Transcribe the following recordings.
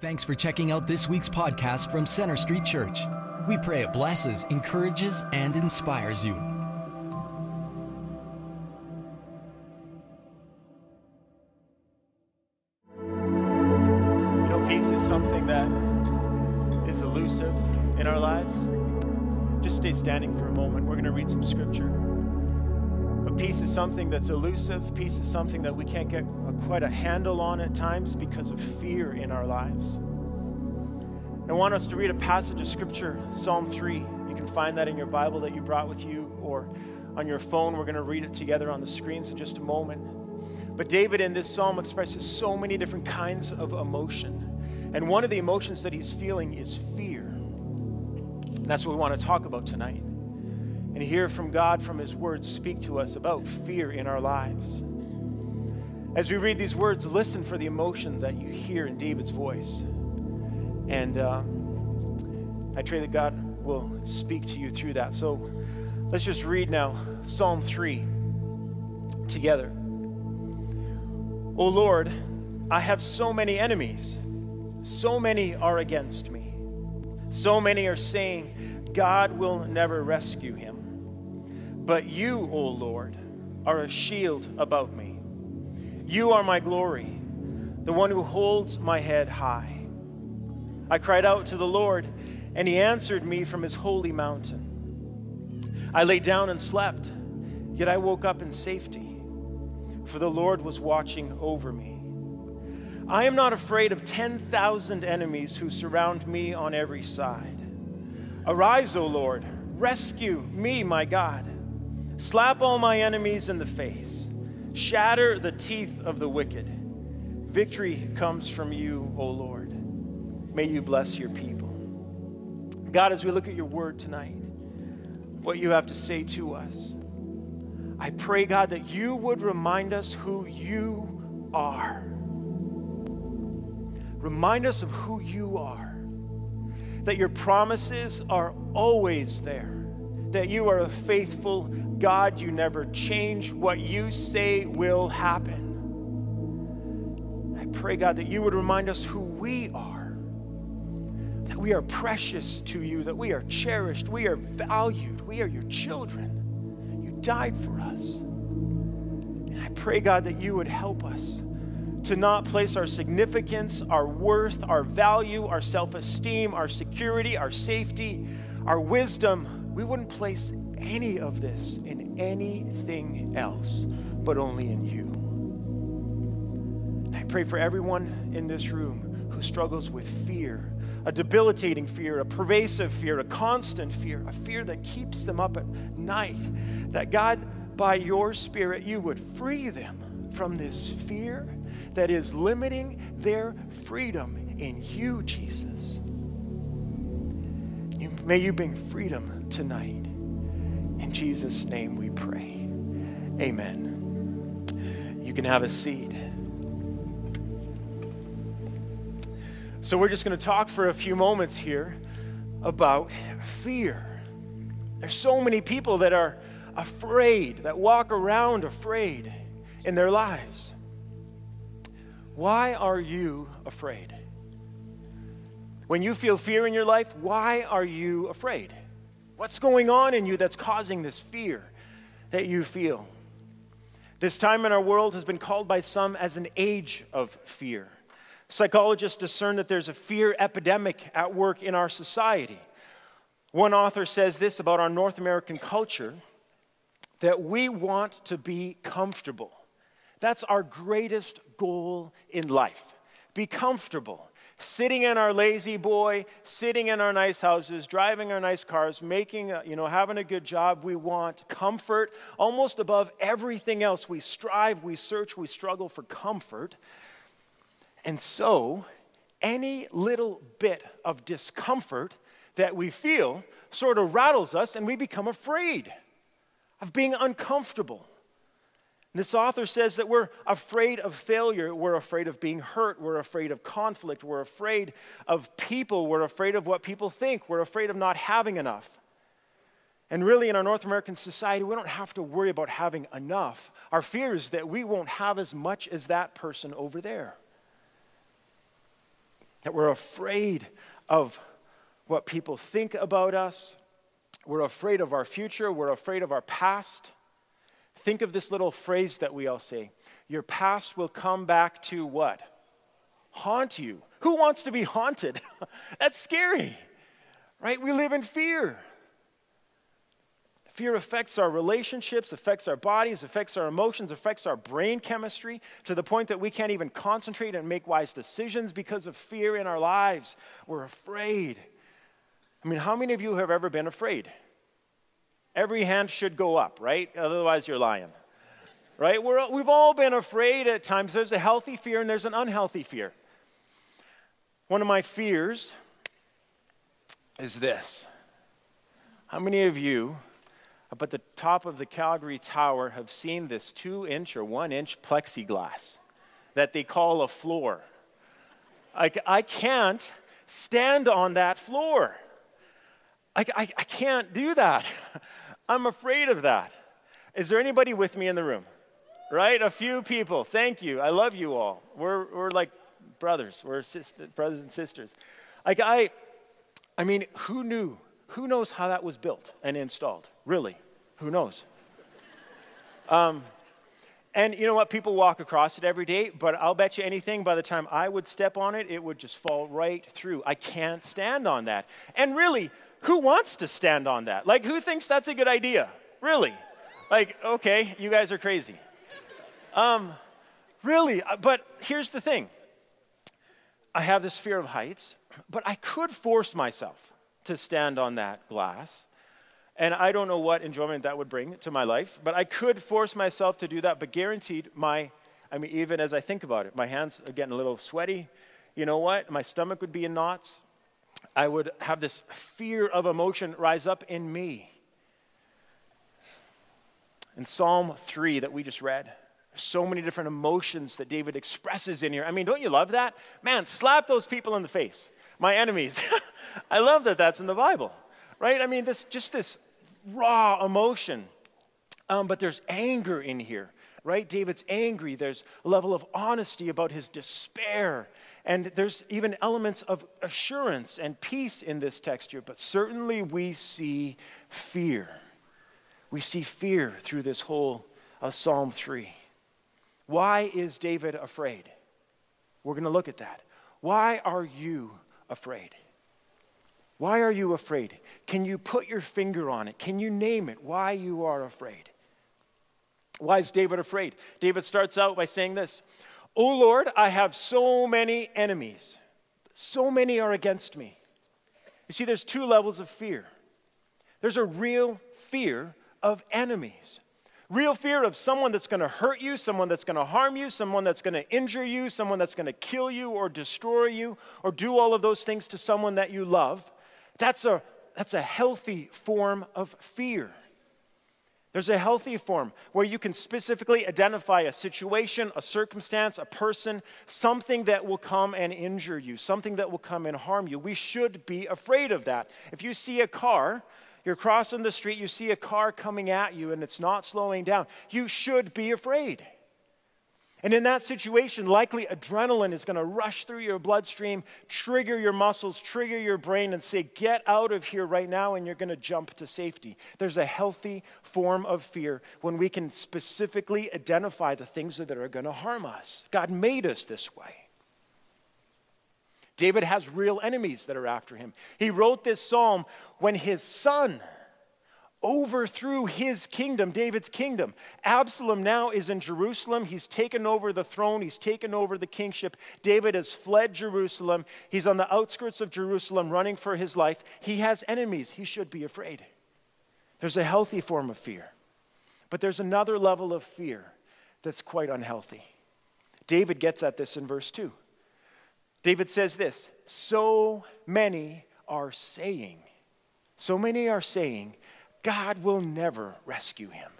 Thanks for checking out this week's podcast from Centre Street Church. We pray it blesses, encourages, and inspires you. You know, peace is something that is elusive in our lives. Just stay standing for a moment. We're going to read some scripture. Something that's elusive. Peace is something that we can't get a, quite a handle on at times because of fear in our lives. I want us to read a passage of scripture, Psalm 3. You can find that in your Bible that you brought with you or on your phone. We're going to read it together on the screens in just a moment. But David in this psalm expresses so many different kinds of emotion. And one of the emotions that he's feeling is fear. And that's what we want to talk about tonight. And hear from God, from his words, speak to us about fear in our lives. As we read these words, listen for the emotion that you hear in David's voice. And uh, I pray that God will speak to you through that. So let's just read now Psalm 3 together. O Lord, I have so many enemies. So many are against me. So many are saying, God will never rescue him. But you, O Lord, are a shield about me. You are my glory, the one who holds my head high. I cried out to the Lord, and he answered me from his holy mountain. I lay down and slept, yet I woke up in safety, for the Lord was watching over me. I am not afraid of 10,000 enemies who surround me on every side. Arise, O Lord, rescue me, my God. Slap all my enemies in the face, shatter the teeth of the wicked. Victory comes from you, O Lord. May you bless your people. God, as we look at your word tonight, what you have to say to us, I pray, God, that you would remind us who you are. Remind us of who you are. That your promises are always there. That you are a faithful God. You never change. What you say will happen. I pray, God, that you would remind us who we are that we are precious to you, that we are cherished, we are valued, we are your children. You died for us. And I pray, God, that you would help us to not place our significance, our worth, our value, our self esteem, our security, our safety, our wisdom. We wouldn't place any of this in anything else, but only in you. I pray for everyone in this room who struggles with fear a debilitating fear, a pervasive fear, a constant fear, a fear that keeps them up at night. That God, by your Spirit, you would free them from this fear that is limiting their freedom in you, Jesus. You, may you bring freedom tonight. In Jesus' name we pray. Amen. You can have a seat. So, we're just going to talk for a few moments here about fear. There's so many people that are afraid, that walk around afraid in their lives. Why are you afraid? When you feel fear in your life, why are you afraid? What's going on in you that's causing this fear that you feel? This time in our world has been called by some as an age of fear. Psychologists discern that there's a fear epidemic at work in our society. One author says this about our North American culture that we want to be comfortable. That's our greatest goal in life. Be comfortable. Sitting in our La-Z-Boy, sitting in our nice houses, driving our nice cars, making, uh, you know, having a good job. We want comfort almost above everything else. We strive, we search, we struggle for comfort. And so, any little bit of discomfort that we feel sort of rattles us and we become afraid of being uncomfortable. This author says that we're afraid of failure, we're afraid of being hurt, we're afraid of conflict, we're afraid of people, we're afraid of what people think, we're afraid of not having enough. And really, in our North American society, we don't have to worry about having enough. Our fear is that we won't have as much as that person over there. that we're afraid of what people think about us. We're afraid of our future. We're afraid of our past. Think of this little phrase that we all say Your past will come back to what? Haunt you. Who wants to be haunted? That's scary, right? We live in fear. Fear affects our relationships, affects our bodies, affects our emotions, affects our brain chemistry to the point that we can't even concentrate and make wise decisions because of fear in our lives. We're afraid. I mean, how many of you have ever been afraid? Every hand should go up, right? Otherwise, you're lying. Right? We're, we've all been afraid at times. There's a healthy fear and there's an unhealthy fear. One of my fears is this. How many of you up at the top of the Calgary Tower have seen this two inch or one inch plexiglass that they call a floor. I, I can't stand on that floor. I, I, I can't do that. I'm afraid of that. Is there anybody with me in the room? Right? A few people. Thank you. I love you all. We're, we're like brothers. We're sisters, brothers and sisters. Like I, I mean, who knew who knows how that was built and installed? Really? Who knows? Um, and you know what? People walk across it every day, but I'll bet you anything, by the time I would step on it, it would just fall right through. I can't stand on that. And really, who wants to stand on that? Like, who thinks that's a good idea? Really? Like, okay, you guys are crazy. Um, really, uh, but here's the thing I have this fear of heights, but I could force myself to stand on that glass. And I don't know what enjoyment that would bring to my life, but I could force myself to do that, but guaranteed my, I mean, even as I think about it, my hands are getting a little sweaty. You know what? My stomach would be in knots. I would have this fear of emotion rise up in me. In Psalm 3 that we just read, so many different emotions that David expresses in here. I mean, don't you love that? Man, slap those people in the face my enemies. I love that that's in the Bible, right? I mean, this just this raw emotion. Um, but there's anger in here, right? David's angry. There's a level of honesty about his despair. And there's even elements of assurance and peace in this texture. But certainly we see fear. We see fear through this whole uh, Psalm 3. Why is David afraid? We're going to look at that. Why are you afraid? Why are you afraid? Can you put your finger on it? Can you name it? Why you are afraid? Why is David afraid? David starts out by saying this Oh Lord, I have so many enemies. So many are against me. You see, there's two levels of fear. There's a real fear of enemies. Real fear of someone that's to hurt you, someone that's to harm you, someone that's to injure you, someone that's to kill you or destroy you or do all of those things to someone that you love. That's a, that's a healthy form of fear. There's a healthy form where you can specifically identify a situation, a circumstance, a person, something that will come and injure you, something that will come and harm you. We should be afraid of that. If you see a car you're crossing the street, you see a car coming at you, and it's not slowing down. You should be afraid. And in that situation, likely adrenaline is going to rush through your bloodstream, trigger your muscles, trigger your brain, and say, Get out of here right now, and you're going to jump to safety. There's a healthy form of fear when we can specifically identify the things that are going to harm us. God made us this way. David has real enemies that are after him. He wrote this psalm when his son overthrew his kingdom, David's kingdom. Absalom now is in Jerusalem. He's taken over the throne, he's taken over the kingship. David has fled Jerusalem. He's on the outskirts of Jerusalem running for his life. He has enemies. He should be afraid. There's a healthy form of fear, but there's another level of fear that's quite unhealthy. David gets at this in verse 2. David says this So many are saying, so many are saying, God will never rescue him.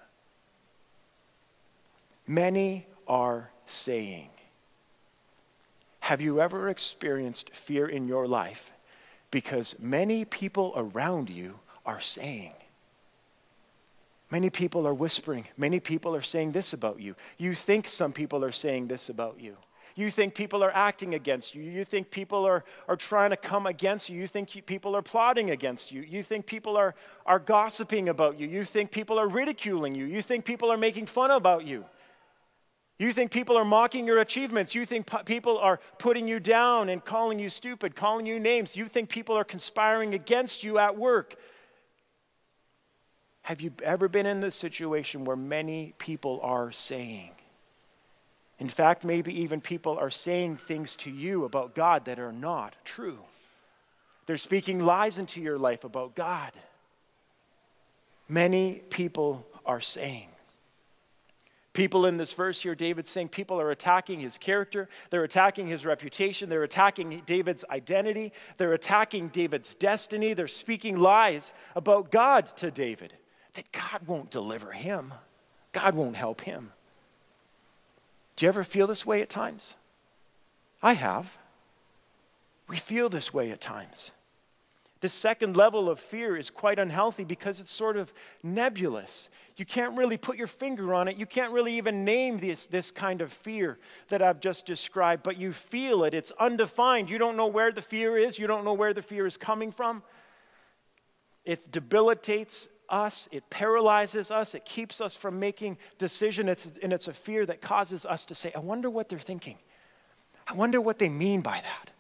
Many are saying. Have you ever experienced fear in your life because many people around you are saying? Many people are whispering. Many people are saying this about you. You think some people are saying this about you. You think people are acting against you. You think people are, are trying to come against you. You think people are plotting against you. You think people are, are gossiping about you. You think people are ridiculing you. You think people are making fun about you. You think people are mocking your achievements. You think people are putting you down and calling you stupid, calling you names. You think people are conspiring against you at work. Have you ever been in this situation where many people are saying, in fact, maybe even people are saying things to you about God that are not true. They're speaking lies into your life about God. Many people are saying. People in this verse here, David's saying people are attacking his character, they're attacking his reputation, they're attacking David's identity, they're attacking David's destiny, they're speaking lies about God to David that God won't deliver him, God won't help him. Do you ever feel this way at times? I have. We feel this way at times. The second level of fear is quite unhealthy because it's sort of nebulous. You can't really put your finger on it. You can't really even name this, this kind of fear that I've just described, but you feel it. It's undefined. You don't know where the fear is, you don't know where the fear is coming from. It debilitates us, it paralyzes us, it keeps us from making decisions, and it's a fear that causes us to say, I wonder what they're thinking. I wonder what they mean by that.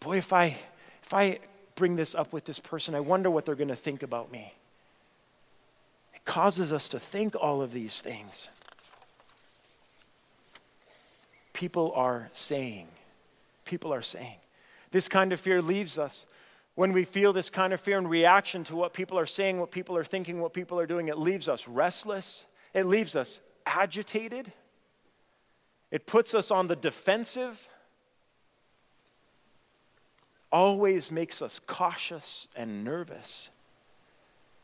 Boy, if I if I bring this up with this person, I wonder what they're going to think about me. It causes us to think all of these things. People are saying, people are saying. This kind of fear leaves us when we feel this kind of fear and reaction to what people are saying, what people are thinking, what people are doing, it leaves us restless. It leaves us agitated. It puts us on the defensive. Always makes us cautious and nervous.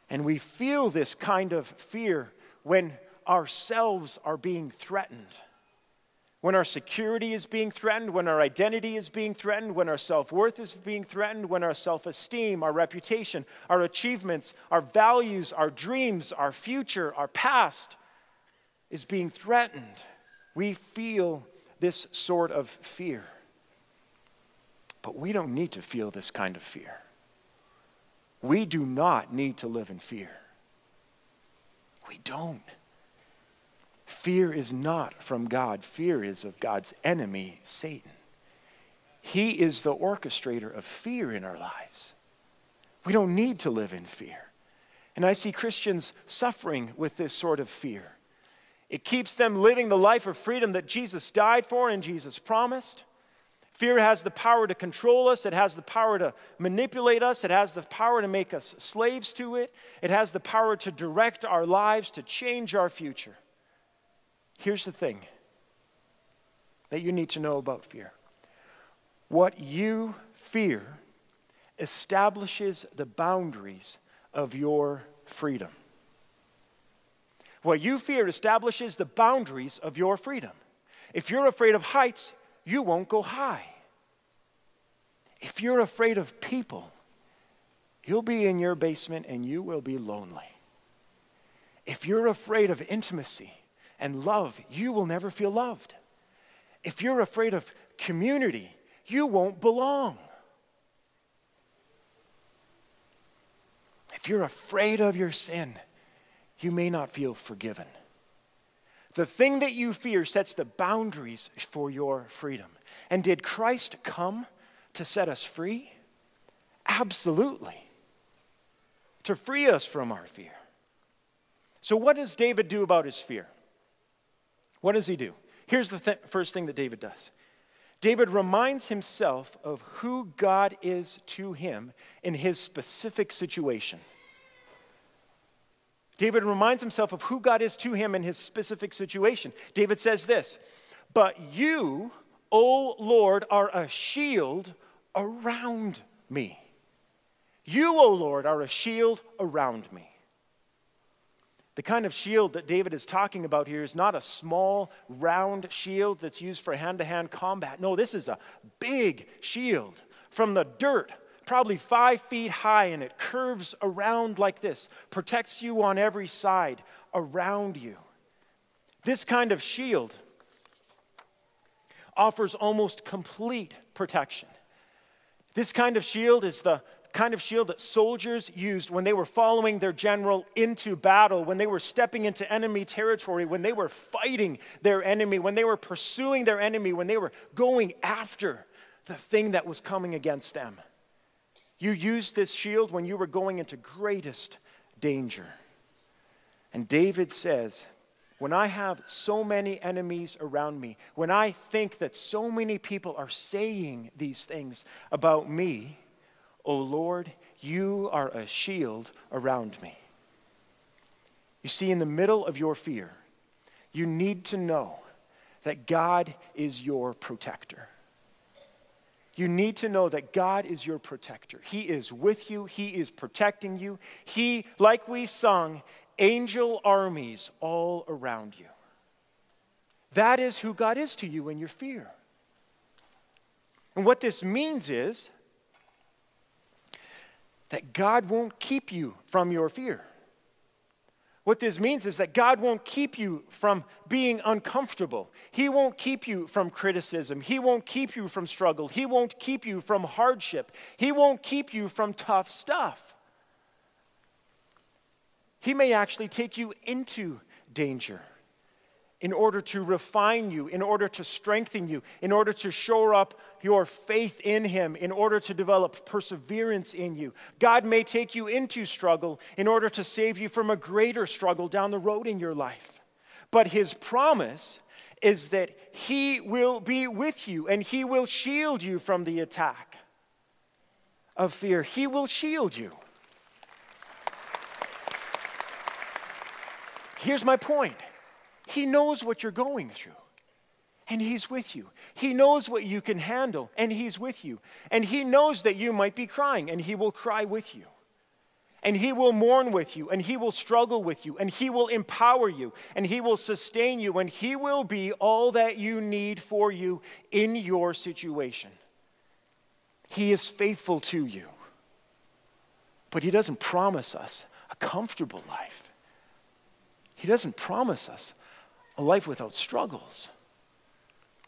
And we feel this kind of fear when ourselves are being threatened when our security is being threatened, when our identity is being threatened, when our self worth is being threatened, when our self esteem, our reputation, our achievements, our values, our dreams, our future, our past is being threatened, we feel this sort of fear. But we don't need to feel this kind of fear. We do not need to live in fear. We don't. Fear is not from God, fear is of God's enemy, Satan. He is the orchestrator of fear in our lives. We don't need to live in fear. And I see Christians suffering with this sort of fear. It keeps them living the life of freedom that Jesus died for and Jesus promised. Fear has the power to control us, it has the power to manipulate us, it has the power to make us slaves to it, it has the power to direct our lives, to change our future. Here's the thing that you need to know about fear what you fear establishes the boundaries of your freedom. What you fear establishes the boundaries of your freedom. If you're afraid of heights, you won't go high. If you're afraid of people, you'll be in your basement and you will be lonely. If you're afraid of intimacy, and love, you will never feel loved. If you're afraid of community, you won't belong. If you're afraid of your sin, you may not feel forgiven. The thing that you fear sets the boundaries for your freedom. And did Christ come to set us free? Absolutely. To free us from our fear. So, what does David do about his fear? What does he do? Here's the th- first thing that David does David reminds himself of who God is to him in his specific situation. David reminds himself of who God is to him in his specific situation. David says this But you, O Lord, are a shield around me. You, O Lord, are a shield around me. The kind of shield that David is talking about here is not a small, round shield that's used for hand to hand combat. No, this is a big shield from the dirt, probably five feet high, and it curves around like this, protects you on every side around you. This kind of shield offers almost complete protection. This kind of shield is the kind of shield that soldiers used when they were following their general into battle, when they were stepping into enemy territory, when they were fighting their enemy, when they were pursuing their enemy, when they were going after the thing that was coming against them. You used this shield when you were going into greatest danger. And David says, when I have so many enemies around me, when I think that so many people are saying these things about me, O Lord, you are a shield around me. You see, in the middle of your fear, you need to know that God is your protector. You need to know that God is your protector. He is with you, He is protecting you. He, like we sung, angel armies all around you. That is who God is to you in your fear. And what this means is that God won't keep you from your fear. What this means is that God won't keep you from being uncomfortable. He won't keep you from criticism. He won't keep you from struggle. He won't keep you from hardship. He won't keep you from tough stuff. He may actually take you into danger in order to refine you, in order to strengthen you, in order to shore up your faith in Him, in order to develop perseverance in you. God may take you into struggle in order to save you from a greater struggle down the road in your life. But His promise is that He will be with you and He will shield you from the attack of fear. He will shield you. Here's my point He knows what you're going through, and He's with you. He knows what you can handle, and He's with you. And He knows that you might be crying, and He will cry with you. And He will mourn with you, and He will struggle with you, and He will empower you, and He will sustain you, and He will be all that you need for you in your situation. He is faithful to you. But He doesn't promise us a comfortable life. He doesn't promise us a life without struggles,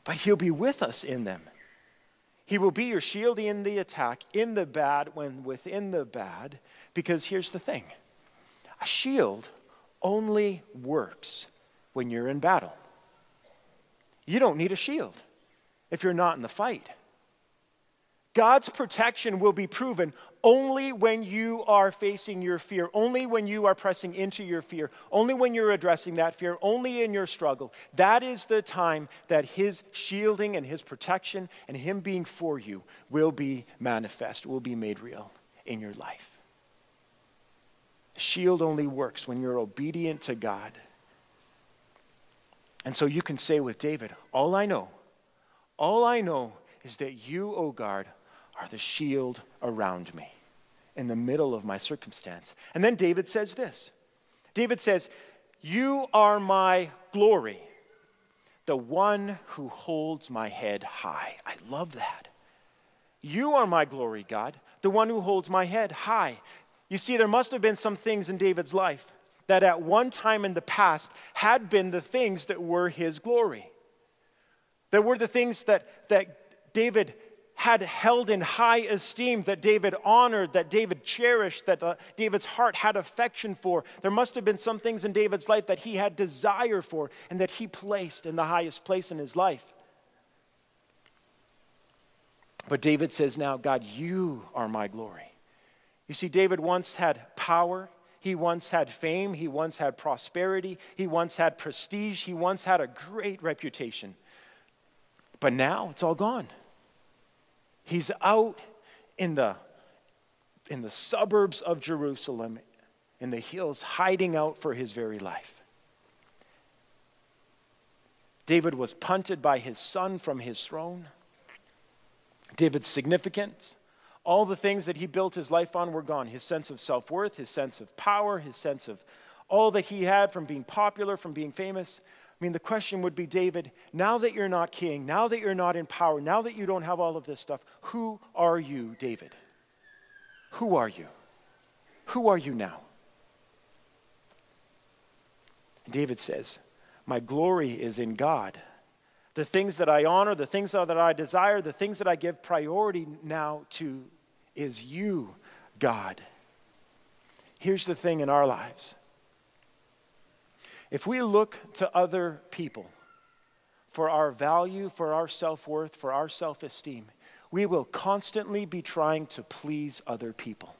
but He'll be with us in them. He will be your shield in the attack, in the bad, when within the bad, because here's the thing a shield only works when you're in battle. You don't need a shield if you're not in the fight. God's protection will be proven only when you are facing your fear, only when you are pressing into your fear, only when you're addressing that fear, only in your struggle. That is the time that His shielding and His protection and Him being for you will be manifest, will be made real in your life. shield only works when you're obedient to God. And so you can say with David, All I know, all I know is that you, O God, are the shield around me in the middle of my circumstance. And then David says this David says, You are my glory, the one who holds my head high. I love that. You are my glory, God, the one who holds my head high. You see, there must have been some things in David's life that at one time in the past had been the things that were his glory. There were the things that, that David had held in high esteem, that David honored, that David cherished, that uh, David's heart had affection for. There must have been some things in David's life that he had desire for and that he placed in the highest place in his life. But David says now, God, you are my glory. You see, David once had power. He once had fame. He once had prosperity. He once had prestige. He once had a great reputation. But now it's all gone. He's out in the, in the suburbs of Jerusalem, in the hills, hiding out for his very life. David was punted by his son from his throne. David's significance, all the things that he built his life on were gone. His sense of self worth, his sense of power, his sense of all that he had from being popular, from being famous, I mean, the question would be David, now that you're not king, now that you're not in power, now that you don't have all of this stuff, who are you, David? Who are you? Who are you now? David says, My glory is in God. the things that I honor, the things that I desire, the things that I give priority now to is you, God. Here's the thing in our lives if we look to other people for our value, for our self worth, for our self esteem, we will constantly be trying to please other people.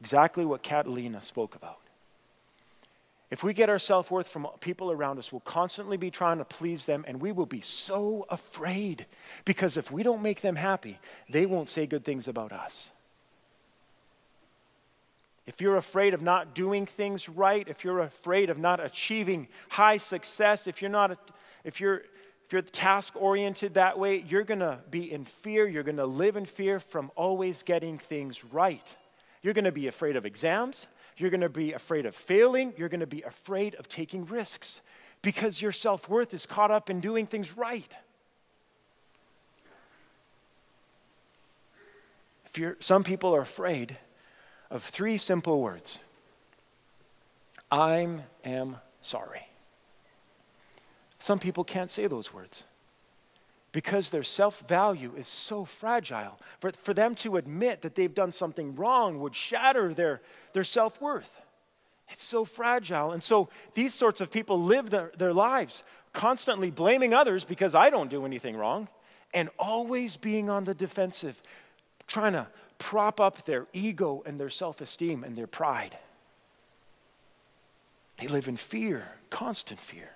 Exactly what Catalina spoke about. If we get our self worth from people around us, we'll constantly be trying to please them, and we will be so afraid because if we don't make them happy, they won't say good things about us. If you're afraid of not doing things right, if you're afraid of not achieving high success, if you're not, if you're, if you're task oriented that way, you're going to be in fear. You're going to live in fear from always getting things right. You're going to be afraid of exams. You're going to be afraid of failing. You're going to be afraid of taking risks because your self worth is caught up in doing things right. If you're, some people are afraid of three simple words I am sorry. Some people can't say those words because their self value is so fragile. For, for them to admit that they've done something wrong would shatter their, their self worth. It's so fragile. And so these sorts of people live their, their lives constantly blaming others because I don't do anything wrong and always being on the defensive, trying to prop up their ego and their self esteem and their pride. They live in fear, constant fear.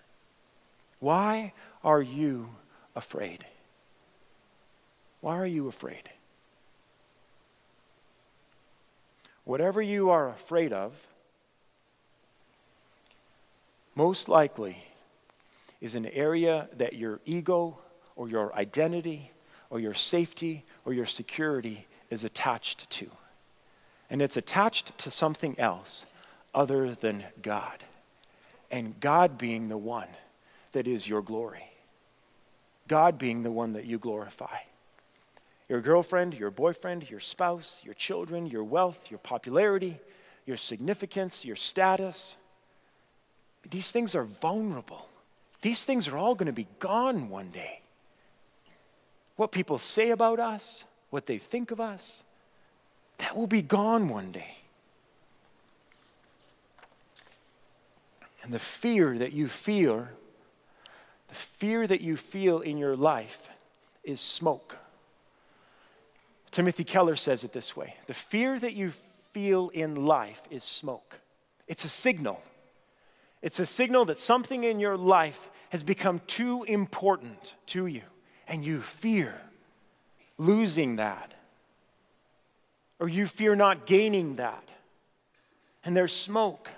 Why are you afraid? Why are you afraid? Whatever you are afraid of, most likely is an area that your ego or your identity or your safety or your security is attached to. And it's attached to something else other than God. And God being the one that is your glory. God being the one that you glorify. Your girlfriend, your boyfriend, your spouse, your children, your wealth, your popularity, your significance, your status. These things are vulnerable. These things are all going to be gone one day. What people say about us, what they think of us, that will be gone one day. And the fear that you feel, the fear that you feel in your life is smoke. Timothy Keller says it this way The fear that you feel in life is smoke. It's a signal. It's a signal that something in your life has become too important to you, and you fear losing that, or you fear not gaining that. And there's smoke.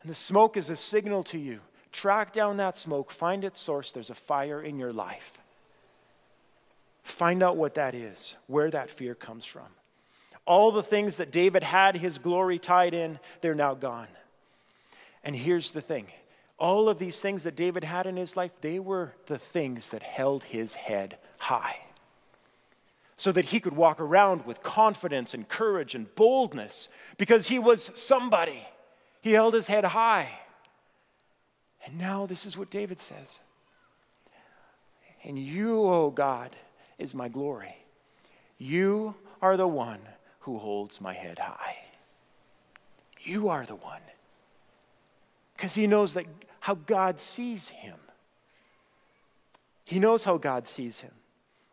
And the smoke is a signal to you. Track down that smoke, find its source. There's a fire in your life. Find out what that is, where that fear comes from. All the things that David had his glory tied in, they're now gone. And here's the thing all of these things that David had in his life, they were the things that held his head high so that he could walk around with confidence and courage and boldness because he was somebody. He held his head high. And now this is what David says. And you, O oh God, is my glory. You are the one who holds my head high. You are the one. Because he knows that how God sees him. He knows how God sees him.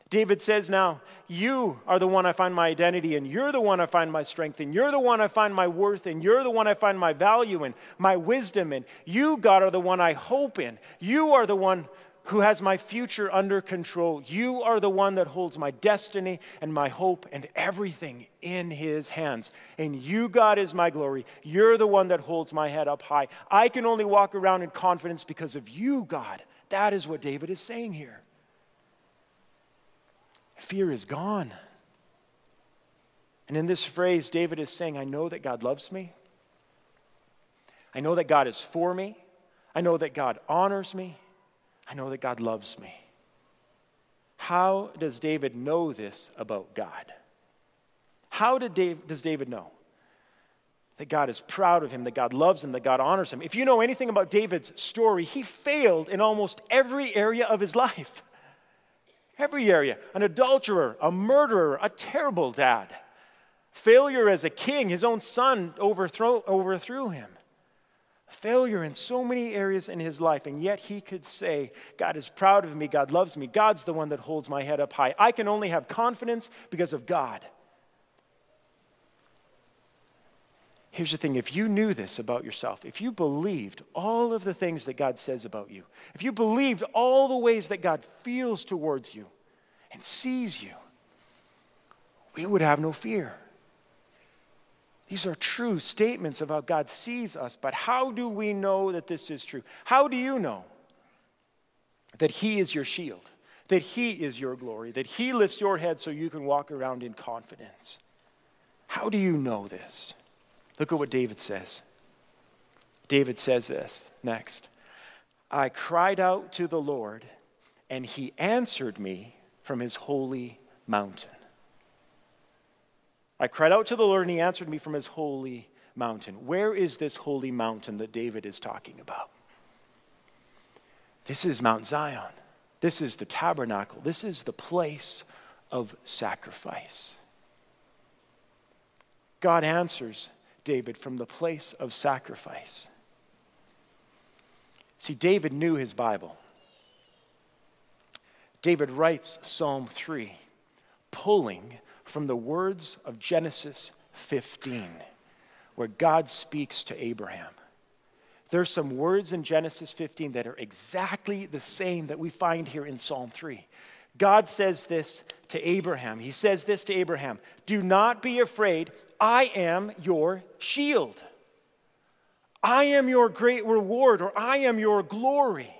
David says now, You are the one I find my identity in. You're the one I find my strength in. You're the one I find my worth in. You're the one I find my value in, my wisdom in. You, God, are the one I hope in. You are the one who has my future under control. You are the one that holds my destiny and my hope and everything in his hands. And you, God, is my glory. You're the one that holds my head up high. I can only walk around in confidence because of you, God. That is what David is saying here. Fear is gone. And in this phrase, David is saying, I know that God loves me. I know that God is for me. I know that God honors me. I know that God loves me. How does David know this about God? How did Dave, does David know? that God is proud of him, that God loves him, that God honors him. If you know anything about David's story, he failed in almost every area of his life. Every area. An adulterer, a murderer, a terrible dad. Failure as a king, his own son overthrow, overthrew him. Failure in so many areas in his life, and yet he could say, God is proud of me, God loves me, God's the one that holds my head up high. I can only have confidence because of God. Here's the thing if you knew this about yourself, if you believed all of the things that God says about you, if you believed all the ways that God feels towards you and sees you, we would have no fear. These are true statements how God sees us, but how do we know that this is true? How do you know that He is your shield, that He is your glory, that He lifts your head so you can walk around in confidence? How do you know this? Look at what David says. David says this next I cried out to the Lord, and he answered me from his holy mountain. I cried out to the Lord, and he answered me from his holy mountain. Where is this holy mountain that David is talking about? This is Mount Zion. This is the tabernacle. This is the place of sacrifice. God answers David from the place of sacrifice. See, David knew his Bible. David writes Psalm 3, pulling from the words of Genesis 15, where God speaks to Abraham. There's some words in Genesis 15 that are exactly the same that we find here in Psalm 3. God says this to Abraham. He says this to Abraham Do not be afraid. I am your shield. I am your great reward, or I am your glory.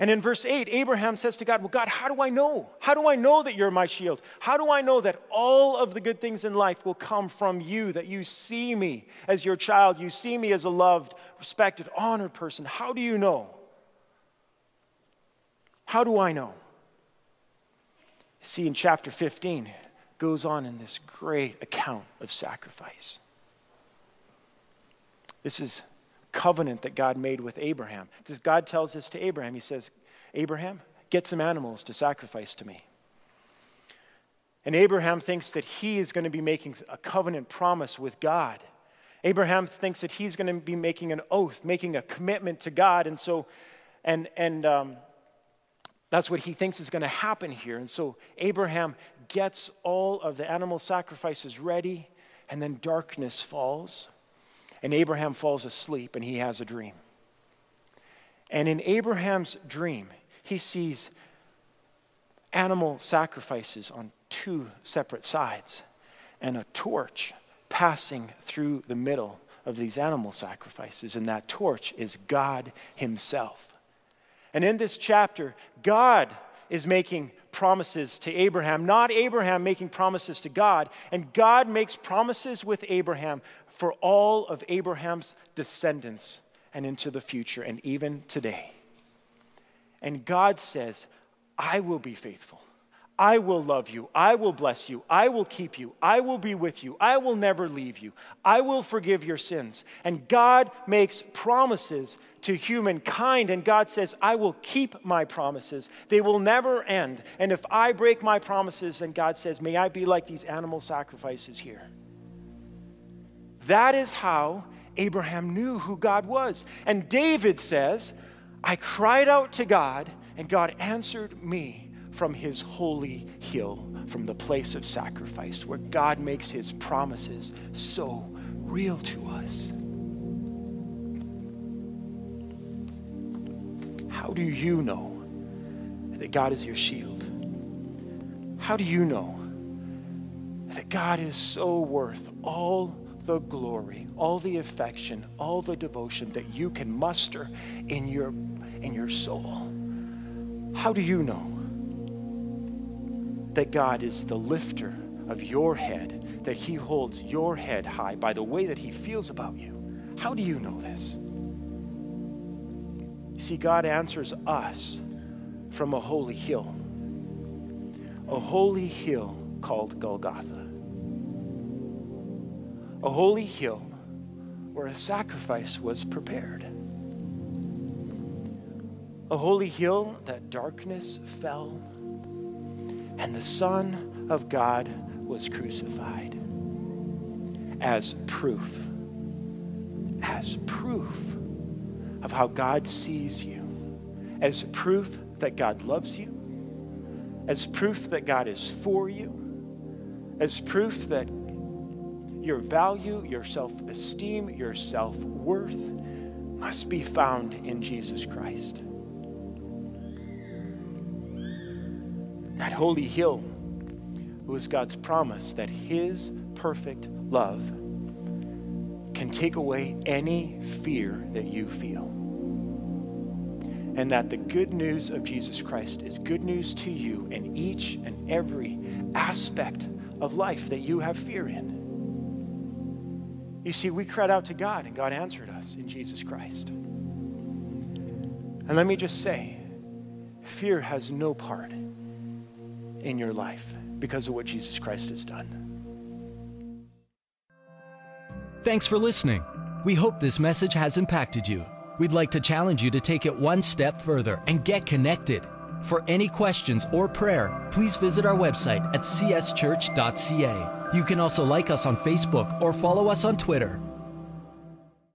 And in verse 8, Abraham says to God, Well, God, how do I know? How do I know that you're my shield? How do I know that all of the good things in life will come from you, that you see me as your child, you see me as a loved, respected, honored person? How do you know? How do I know? See, in chapter 15, goes on in this great account of sacrifice. This is covenant that God made with Abraham. This God tells this to Abraham. He says, Abraham, get some animals to sacrifice to me. And Abraham thinks that he is going to be making a covenant promise with God. Abraham thinks that he's going to be making an oath, making a commitment to God. And so, and, and um, that's what he thinks is going to happen here. And so Abraham gets all of the animal sacrifices ready, and then darkness falls, and Abraham falls asleep, and he has a dream. And in Abraham's dream, he sees animal sacrifices on two separate sides, and a torch passing through the middle of these animal sacrifices, and that torch is God Himself. And in this chapter, God is making promises to Abraham, not Abraham making promises to God. And God makes promises with Abraham for all of Abraham's descendants and into the future and even today. And God says, I will be faithful. I will love you. I will bless you. I will keep you. I will be with you. I will never leave you. I will forgive your sins. And God makes promises to humankind, and God says, I will keep my promises. They will never end. And if I break my promises, then God says, May I be like these animal sacrifices here. That is how Abraham knew who God was. And David says, I cried out to God, and God answered me from his holy hill, from the place of sacrifice, where God makes his promises so real to us. How do you know that God is your shield? How do you know that God is so worth all the glory, all the affection, all the devotion that you can muster in your, in your soul? How do you know? That God is the lifter of your head, that He holds your head high by the way that He feels about you. How do you know this? You see, God answers us from a holy hill, a holy hill called Golgotha. A holy hill where a sacrifice was prepared. A holy hill that darkness fell, and the Son of God was crucified as proof, as proof of how God sees you, as proof that God loves you, as proof that God is for you, as proof that your value, your self esteem, your self worth must be found in Jesus Christ. That holy hill was God's promise that His perfect love can take away any fear that you feel. And that the good news of Jesus Christ is good news to you in each and every aspect of life that you have fear in. You see, we cried out to God and God answered us in Jesus Christ. And let me just say, fear has no part in your life because of what Jesus Christ has done. Thanks for listening. We hope this message has impacted you. We'd like to challenge you to take it one step further and get connected. For any questions or prayer, please visit our website at cschurch.ca. You can also like us on Facebook or follow us on Twitter.